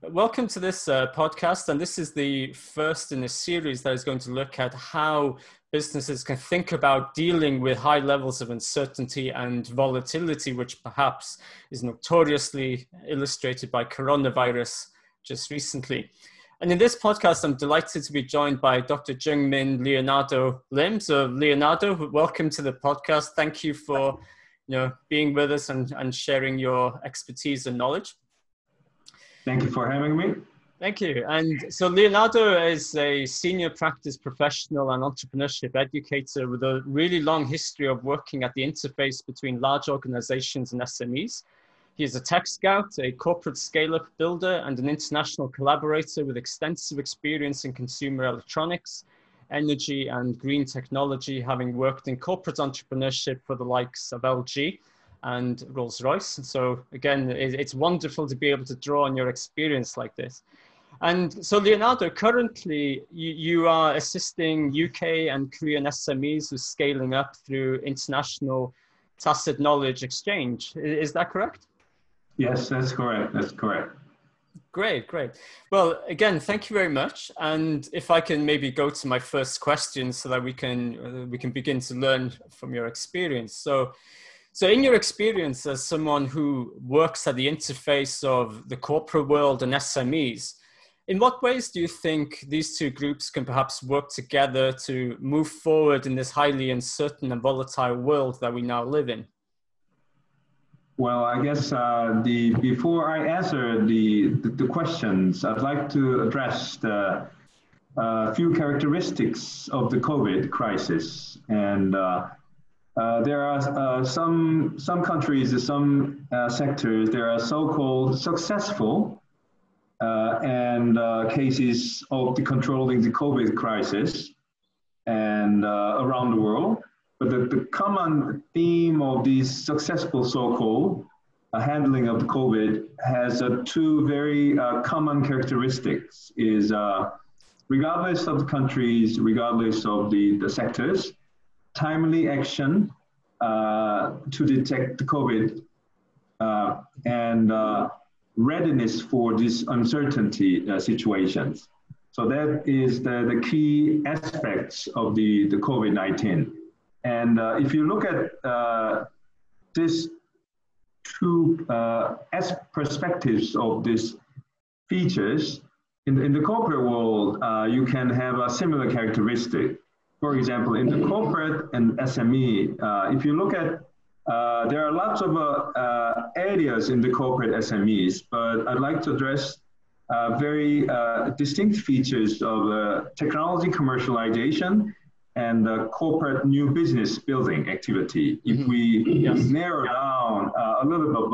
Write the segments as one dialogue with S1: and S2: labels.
S1: Welcome to this uh, podcast, and this is the first in a series that is going to look at how businesses can think about dealing with high levels of uncertainty and volatility, which perhaps is notoriously illustrated by coronavirus just recently. And in this podcast, I'm delighted to be joined by Dr. Jungmin Leonardo Lim. So, Leonardo, welcome to the podcast. Thank you for you know, being with us and, and sharing your expertise and knowledge.
S2: Thank you for having me.
S1: Thank you. And so Leonardo is a senior practice professional and entrepreneurship educator with a really long history of working at the interface between large organizations and SMEs. He is a tech scout, a corporate scale up builder, and an international collaborator with extensive experience in consumer electronics, energy, and green technology, having worked in corporate entrepreneurship for the likes of LG and Rolls Royce. So again, it's wonderful to be able to draw on your experience like this. And so Leonardo, currently you, you are assisting UK and Korean SMEs with scaling up through international tacit knowledge exchange. Is that correct?
S2: Yes, that's correct. That's correct.
S1: Great, great. Well, again, thank you very much. And if I can maybe go to my first question so that we can uh, we can begin to learn from your experience. So, so, in your experience as someone who works at the interface of the corporate world and SMEs, in what ways do you think these two groups can perhaps work together to move forward in this highly uncertain and volatile world that we now live in?
S2: Well, I guess uh, the before I answer the, the, the questions, I'd like to address the uh, few characteristics of the COVID crisis and uh, uh, there are uh, some some countries, some uh, sectors, there are so-called successful uh, and uh, cases of the controlling the COVID crisis and around the world. But the, the common theme of these successful so-called handling of the COVID has two very common characteristics: is regardless of the countries, regardless of the, the sectors, timely action uh, to detect the COVID uh, and uh, readiness for these uncertainty uh, situations. So that is the, the key aspects of the, the COVID-19. And uh, if you look at uh, this two as perspectives of these features, in, in the corporate world, you can have a similar characteristic for example, in the corporate and SME, uh, if you look at, uh, there are lots of uh, uh areas in the corporate SMEs, but I'd like to address uh, very uh, distinct features of technology commercialization and corporate new business building activity. If mm-hmm. we yes. narrow down a little bit of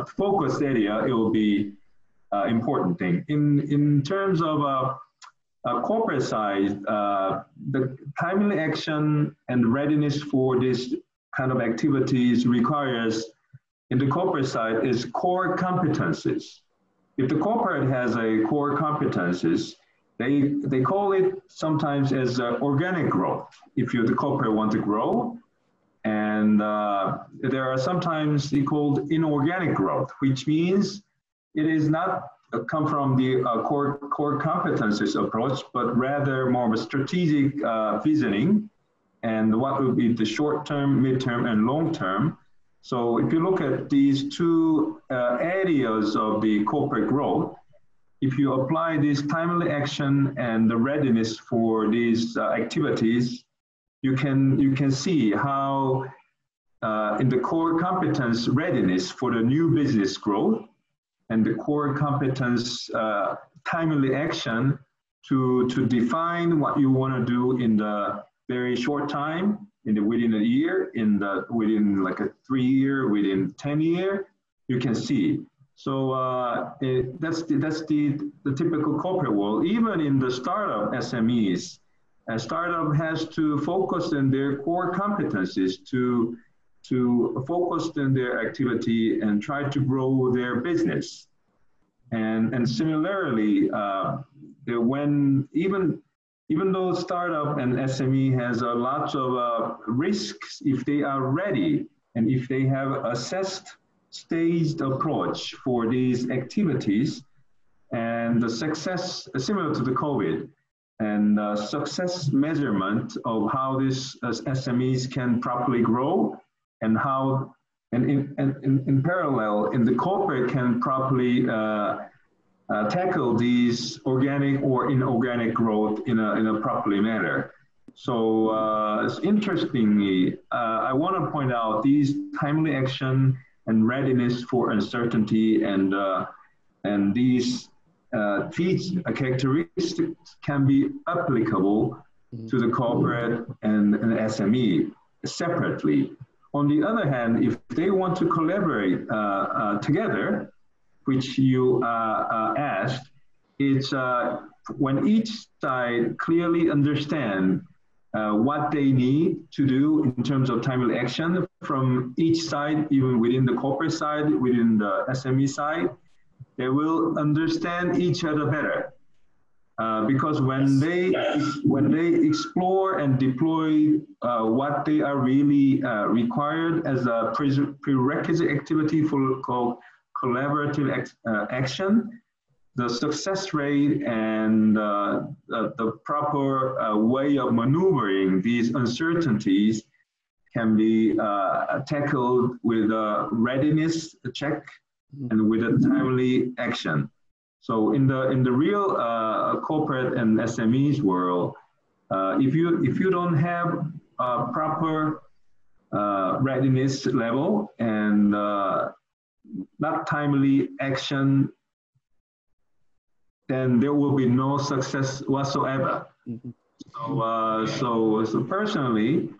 S2: a focused area, it will be important thing. In, in terms of uh, corporate side, uh, the timely action and readiness for this kind of activities requires, in the corporate side, is core competencies. If the corporate has a core competencies, they, they call it sometimes as uh, organic growth. If you the corporate want to grow, and uh, there are sometimes called inorganic growth, which means it is not come from the uh, core, core competencies approach, but rather more of a strategic uh, visioning and what would be the short term, mid term, and long term. So if you look at these two uh, areas of the corporate growth, if you apply this timely action and the readiness for these uh, activities, you can you can see how uh, in the core competence readiness for the new business growth, and the core competence uh, timely action to, to define what you want to do in the very short time, in the within a year, in the within like a three year, within 10 year, you can see. So uh, it, that's, the, that's the, the typical corporate world. Even in the startup SMEs, a startup has to focus on their core competencies to to focus on their activity and try to grow their business. And, and similarly, uh, when even, even though startup and SME has a lot of uh, risks, if they are ready and if they have assessed staged approach for these activities, and the success similar to the COVID and uh, success measurement of how these uh, SMEs can properly grow and how and in, in, in parallel in the corporate can properly uh, uh, tackle these organic or inorganic growth in a, in a properly manner. So uh, interestingly, uh, I want to point out these timely action and readiness for uncertainty and uh, and these uh, characteristics can be applicable to the corporate and, and SME separately. On the other hand, if they want to collaborate uh, uh, together, which you uh, asked, it's when each side clearly understand uh, what they need to do in terms of timely action from each side, even within the corporate side, within the SME side, they will understand each other better. Uh, because when they when they explore and deploy uh, what they are really uh, required as a prerequisite activity for co collaborative uh, action, the success rate and uh, the, proper way of maneuvering these uncertainties can be tackled with a readiness check and with a timely action. So in the in the real uh, corporate and SMEs world, uh, if you if you don't have a proper uh, readiness level and uh, not timely action, then there will be no success whatsoever. Mm-hmm. So, uh, so, so personally,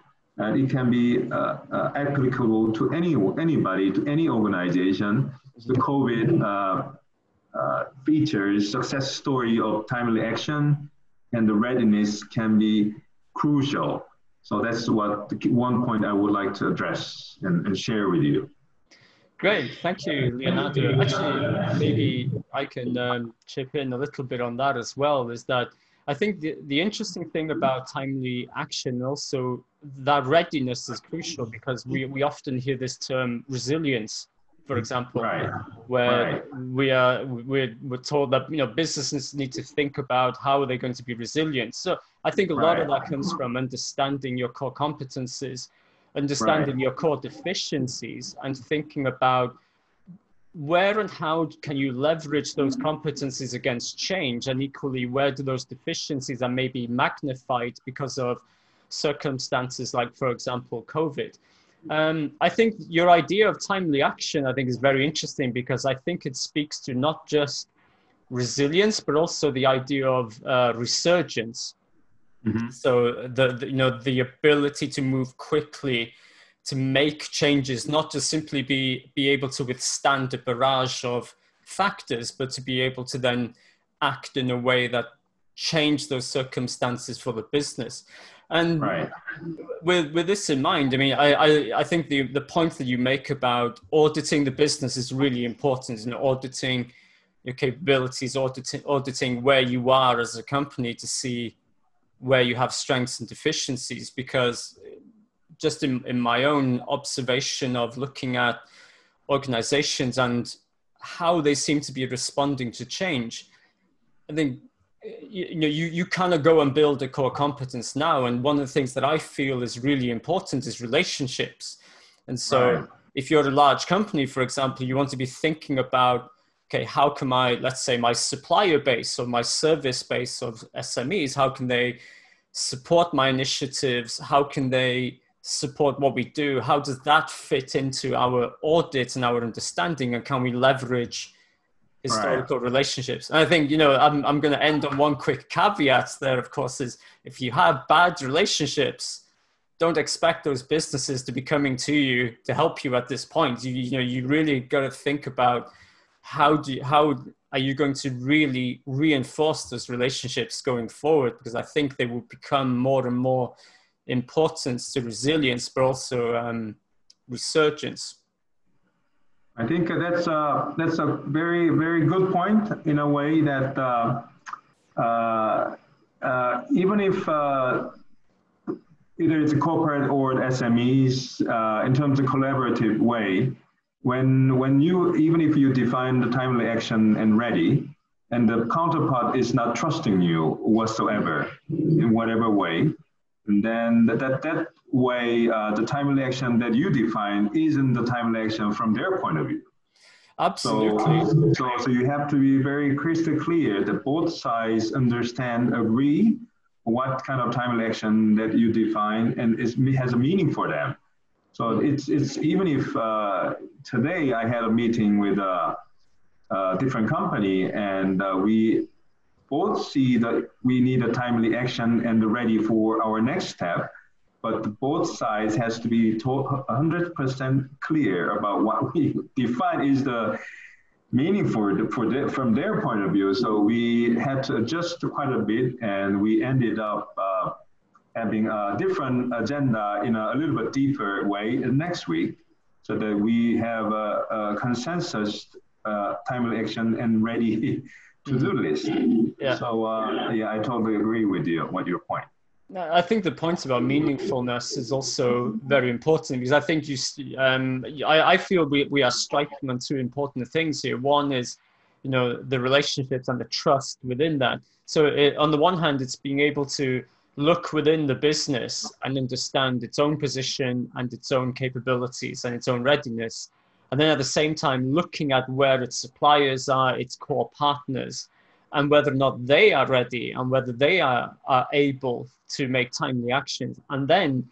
S2: uh, it can be applicable to any anybody, to any organization the COVID uh, uh, features, success story of timely action and the readiness can be crucial. So that's what the one point I would like to address and, and share with you.
S1: Great, thank you, Leonardo. Actually, maybe I can um, chip in a little bit on that as well. Is that I think the, the interesting thing about timely action also that readiness is crucial because we, we often hear this term resilience for example, right. where right. we are we're, we're told that you know businesses need to think about how are they're going to be resilient. So I think a lot right. of that comes from understanding your core competencies, understanding your core deficiencies, and thinking about where and how can you leverage those competencies against change, and equally where do those deficiencies are maybe magnified because of circumstances like, for example, COVID. Um, I think your idea of timely action, I think, is very interesting because I think it speaks to not just resilience, but also the idea of uh, resurgence. Mm-hmm. So the, the, you know the ability to move quickly, to make changes, not to simply be be able to withstand a barrage of factors, but to be able to then act in a way that change those circumstances for the business. And right. with with this in mind, I mean, I, I, I think the the point that you make about auditing the business is really important. Know, auditing your capabilities, auditing auditing where you are as a company to see where you have strengths and deficiencies. Because just in, in my own observation of looking at organizations and how they seem to be responding to change, I think you, know you, you kind of go and build a core competence now and one of the things that i feel is really important is relationships. And so right. if you're a large company for example you want to be thinking about okay how can my let's say my supplier base or my service base of smes how can they support my initiatives? How can they support what we do? How does that fit into our audit and our understanding? And can we leverage historical right. relationships. And I think, you know, I'm, I'm going to end on one quick caveat there, of course, is if you have bad relationships, don't expect those businesses to be coming to you to help you at this point. You, you know, you really got to think about how do you, how are you going to really reinforce those relationships going forward? Because I think they will become more and more important to resilience, but also um, resurgence.
S2: I think that's a, that's a very, very good point in a way that uh, uh, uh, even if uh, either it's a corporate or SMEs uh, in terms of collaborative way, when, when you, even if you define the timely action and ready, and the counterpart is not trusting you whatsoever in whatever way, and then that, that, that way, uh, the timely action that you define isn't the timely action from their point of view.
S1: Absolutely.
S2: So, so, so you have to be very crystal clear that both sides understand, agree what kind of timely action that you define and is, has a meaning for them. So it's, it's even if uh, today I had a meeting with a, a different company and uh, we both see that we need a timely action and ready for our next step, but both sides has to be 100% clear about what we define is the meaning for, the, for the, from their point of view. So we had to adjust quite a bit and we ended up uh, having a different agenda in a, a, little bit deeper way next week so that we have a, a consensus uh, timely action and ready to-do mm-hmm. list. Yeah. So uh, yeah, I totally agree with you, what your point.
S1: I think the point about meaningfulness is also very important because I think you, um, I, I feel we, we are striking on two important things here. One is, you know, the relationships and the trust within that. So it, on the one hand, it's being able to look within the business and understand its own position and its own capabilities and its own readiness. And then at the same time, looking at where its suppliers are, its core partners, and whether or not they are ready and whether they are, are able to make timely actions. And then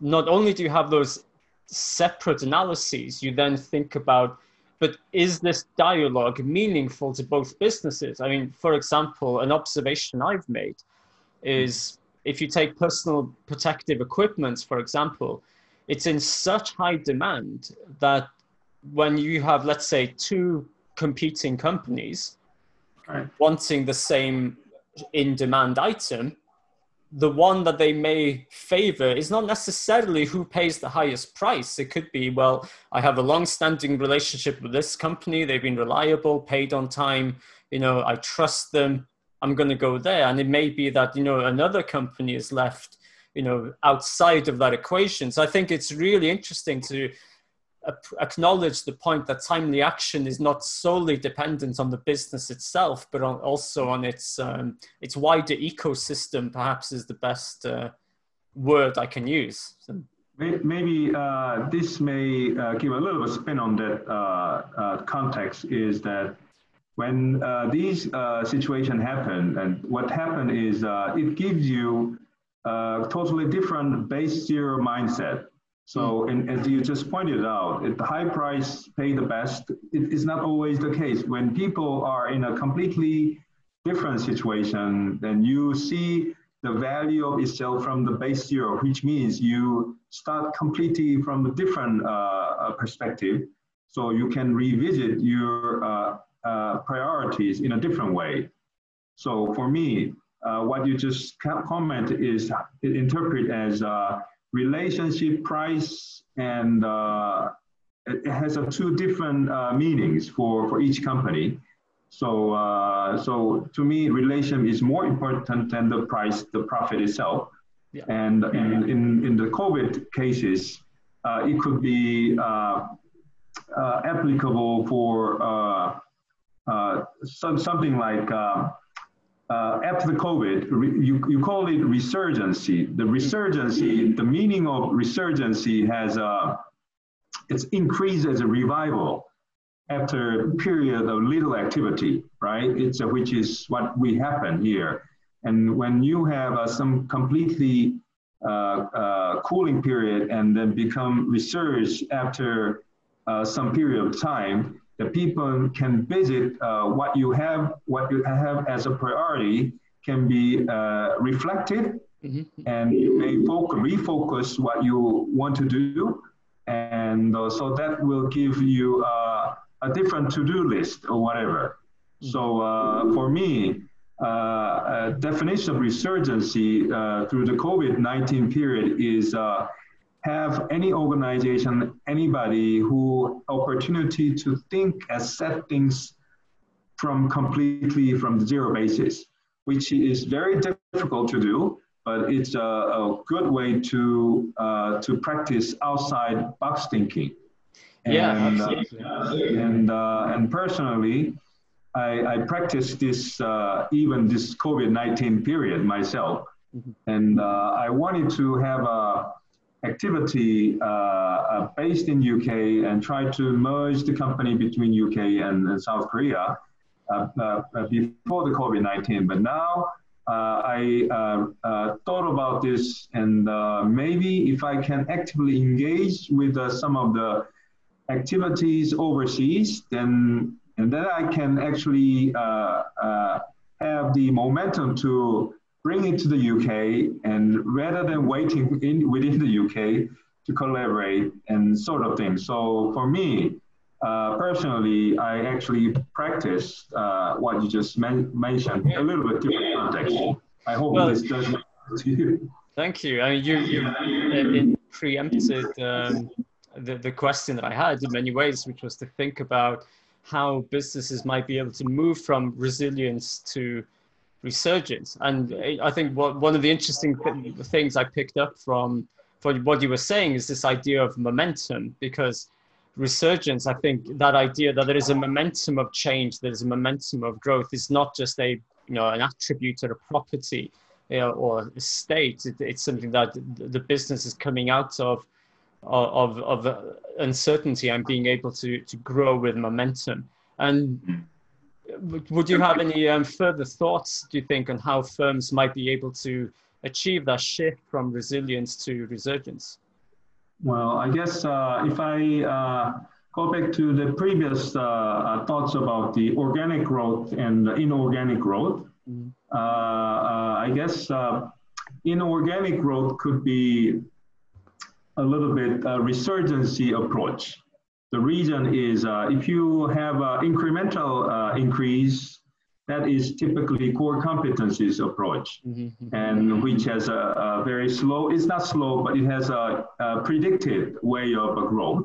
S1: not only do you have those separate analyses, you then think about but is this dialogue meaningful to both businesses? I mean, for example, an observation I've made is if you take personal protective equipment, for example, it's in such high demand that when you have, let's say, two competing companies right. wanting the same in demand item, the one that they may favor is not necessarily who pays the highest price. It could be, well, I have a long standing relationship with this company, they've been reliable, paid on time, you know, I trust them I'm going to go there. And it may be that, you know, another company is left, you know, outside of that equation. So I think it's really interesting to acknowledge the point that timely action is not solely dependent on the business itself, but on, also on its, um, its wider ecosystem, perhaps is the best uh, word I can use.
S2: Maybe uh, this may uh, give a little bit of spin on that uh, uh, context is that when uh, these situations happen, and what happened is it gives you a totally different base zero mindset. So, and as you just pointed out, the high price pay the best, it is not always the case. When people are in a completely different situation, then you see the value of itself from the base zero, which means you start completely from a different uh, perspective. So you can revisit your uh, uh, priorities in a different way. So for me, uh, what you just comment is interpret as uh, relationship price and uh, it has a two different uh, meanings for, for each company. So, uh, so to me, relation is more important than the price, the profit itself. Yeah. And in, in, in the COVID cases, it could be applicable for uh, some, something like uh, after the COVID, you, you call it resurgency. The resurgency, the meaning of resurgency has uh, it's increased as a revival after a period of little activity, right? It's a, which is what we happen here. And when you have uh, some completely uh, uh, cooling period and then become resurge after uh, some period of time, the people can visit uh, what you have, what you have as a priority can be uh, reflected mm-hmm. and you may focus, refocus what you want to do. And uh, so that will give you uh, a different to-do list or whatever. Mm-hmm. So uh, for me, uh, a definition of resurgency through the COVID-19 period is have any organization, anybody who opportunity to think and set things from completely from the zero basis, which is very difficult to do, but it's a, a good way to uh, to practice outside box thinking.
S1: And, yeah,
S2: uh, and uh, and personally, I, I practice this uh, even this COVID 19 period myself. Mm-hmm. And uh, I wanted to have a activity uh, uh based in UK and try to merge the company between UK and, and South Korea uh, uh, before the COVID-19. But now I thought about this and maybe if I can actively engage with some of the activities overseas, then and then I can actually have the momentum to bring it to the UK, and rather than waiting in within the UK to collaborate and sort of thing. So for me, uh, personally, I actually practiced uh, what you just men- mentioned, a little bit different context. I hope well, this does make sense to you.
S1: Thank you. I mean, you, you preempted um, the, the question that I had in many ways, which was to think about how businesses might be able to move from resilience to resurgence. And I think what, one of the interesting th- things I picked up from for what you were saying is this idea of momentum, because resurgence, I think that idea that there is a momentum of change, there is a momentum of growth, is not just a you know an attribute or a property you know, or a state. It, it's something that the business is coming out of of, of uh, uncertainty and being able to to grow with momentum. And would you have any um, further thoughts, do you think, on how firms might be able to achieve that shift from resilience to resurgence?
S2: Well, I guess uh, if I uh, go back to the previous uh, uh thoughts about the organic growth and inorganic growth, uh, I guess inorganic growth could be a little bit a resurgency approach. The reason is uh, if you have an incremental uh, increase, that is typically core competencies approach, mm-hmm. and which has a, a, very slow, it's not slow, but it has a, a predicted way of growth.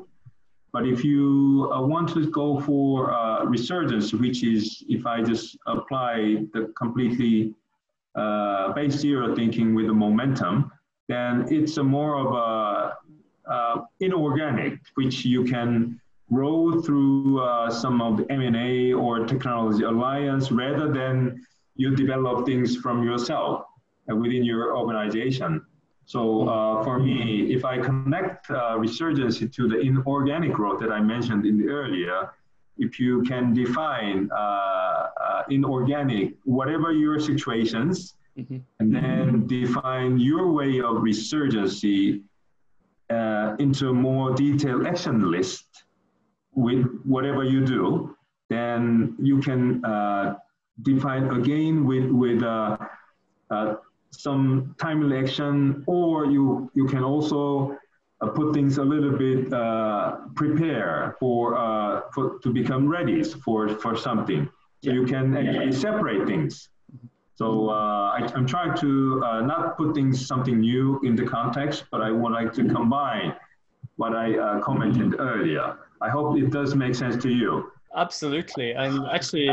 S2: But if you uh, want to go for uh, resurgence, which is if I just apply the completely uh, base zero thinking with the momentum, then it's a more of a uh, inorganic, which you can grow through uh, some of the M&A or technology alliance rather than you develop things from yourself uh, within your organization. So uh, for me, if I connect uh, resurgence to the inorganic growth that I mentioned in the earlier, if you can define uh, uh, inorganic, whatever your situations, mm-hmm. and then define your way of resurgency uh, into a more detailed action list with whatever you do, then you can uh, define again with, with uh, uh, some timely action, or you, you can also uh, put things a little bit uh, prepare for, for to become ready for, for something. So you can actually separate things. So uh, I, am trying to uh, not put things something new in the context, but I would like to combine what I uh, commented earlier. I hope it does make sense to you.
S1: Absolutely, and actually,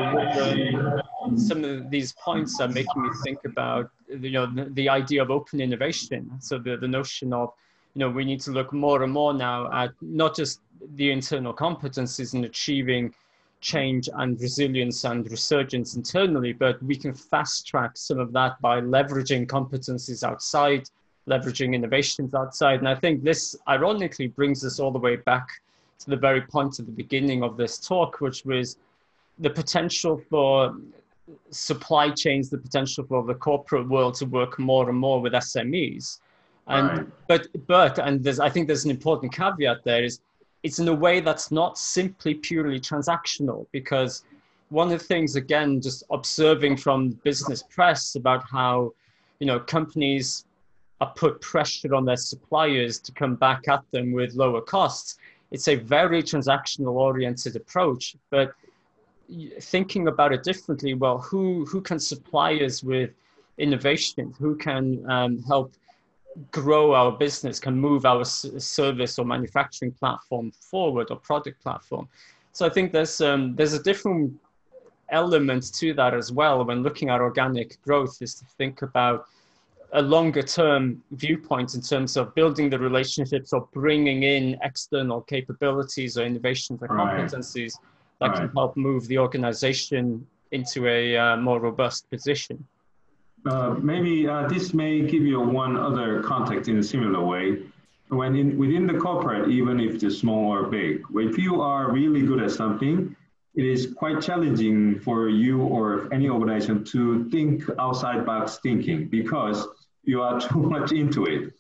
S1: some of these points are making me think about you know the, the idea of open innovation. So the, the notion of you know we need to look more and more now at not just the internal competencies in achieving change and resilience and resurgence internally, but we can fast track some of that by leveraging competencies outside, leveraging innovations outside. And I think this ironically brings us all the way back to the very point at the beginning of this talk, which was the potential for supply chains, the potential for the corporate world to work more and more with SMEs. And right. but but and there's I think there's an important caveat there is it's in a way that's not simply purely transactional because one of the things again just observing from business press about how you know companies are put pressure on their suppliers to come back at them with lower costs it's a very transactional oriented approach. But thinking about it differently well who who can supply us with innovation? Who can um, help grow our business, can move our service or manufacturing platform forward or product platform. So I think there's um, there's a different element to that as well when looking at organic growth is to think about a longer term viewpoint in terms of building the relationships or bringing in external capabilities or innovations or competencies right. that right. can help move the organization into a uh, more robust position.
S2: Uh, maybe uh, this may give you one other context in a similar way. When in, within the corporate, even if it's small or big, if you are really good at something, it is quite challenging for you or any organization to think outside box thinking because you are too much into it.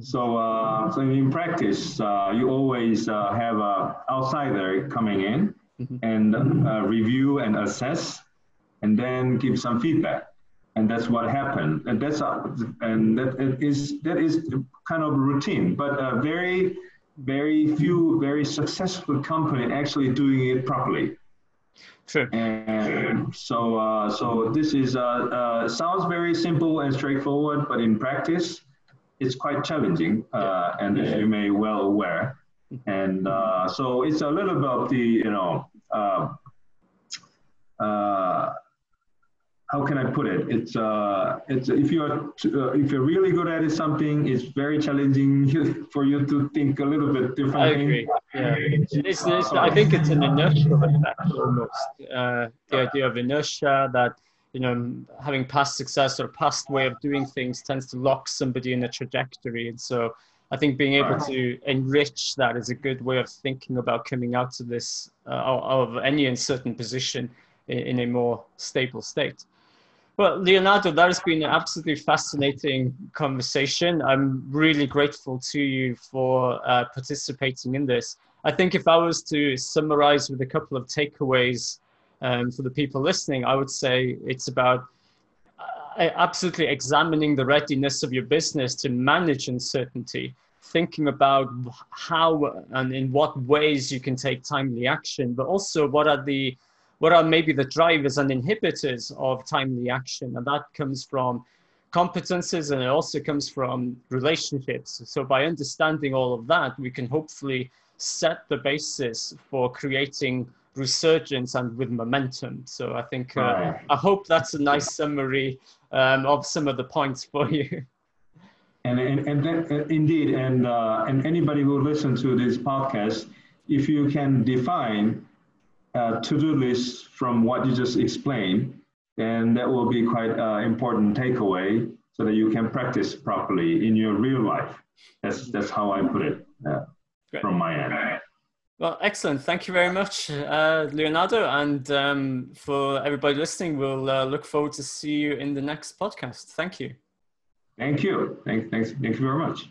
S2: So, uh, so in practice, uh, you always uh, have an outsider coming in mm-hmm. and uh, review and assess, and then give some feedback. And that's what happened. And that's uh, and that is that is kind of routine, but very very few very successful company actually doing it properly.
S1: Sure.
S2: And so, uh, so this is uh, uh, sounds very simple and straightforward, but in practice, it's quite challenging, uh, and as you may well aware. And uh, so it's a little bit of the, you know, uh, uh, how can I put it? It's uh, it's if you are uh, if you're really good at it, something it's very challenging for you to think a little bit differently.
S1: I agree. Yeah, it's, it's, I think it's an inertia effect almost. Uh, the idea of inertia that you know having past success or past way of doing things tends to lock somebody in a trajectory, and so I think being able to enrich that is a good way of thinking about coming out of this uh, of any uncertain position in, in a more stable state. Well, Leonardo, that has been an absolutely fascinating conversation. I'm really grateful to you for uh, participating in this. I think if I was to summarize with a couple of takeaways um, for the people listening, I would say it's about uh, absolutely examining the readiness of your business to manage uncertainty, thinking about how and in what ways you can take timely action, but also what are the what are maybe the drivers and inhibitors of timely action? And that comes from competences and it also comes from relationships. So by understanding all of that, we can hopefully set the basis for creating resurgence and with momentum. So I think, uh, I hope that's a nice summary um, of some of the points for you.
S2: And, and, and that, uh, indeed, and, uh, and anybody who listens to this podcast, if you can define uh, to-do list from what you just explained, and that will be quite uh, important takeaway so that you can practice properly in your real life. That's that's how I put it uh, from my end.
S1: Well, excellent. Thank you very much, uh, Leonardo. And um, for everybody listening, we'll uh, look forward to see you in the next podcast. Thank you.
S2: Thank you. Thank, thanks, thank you very much.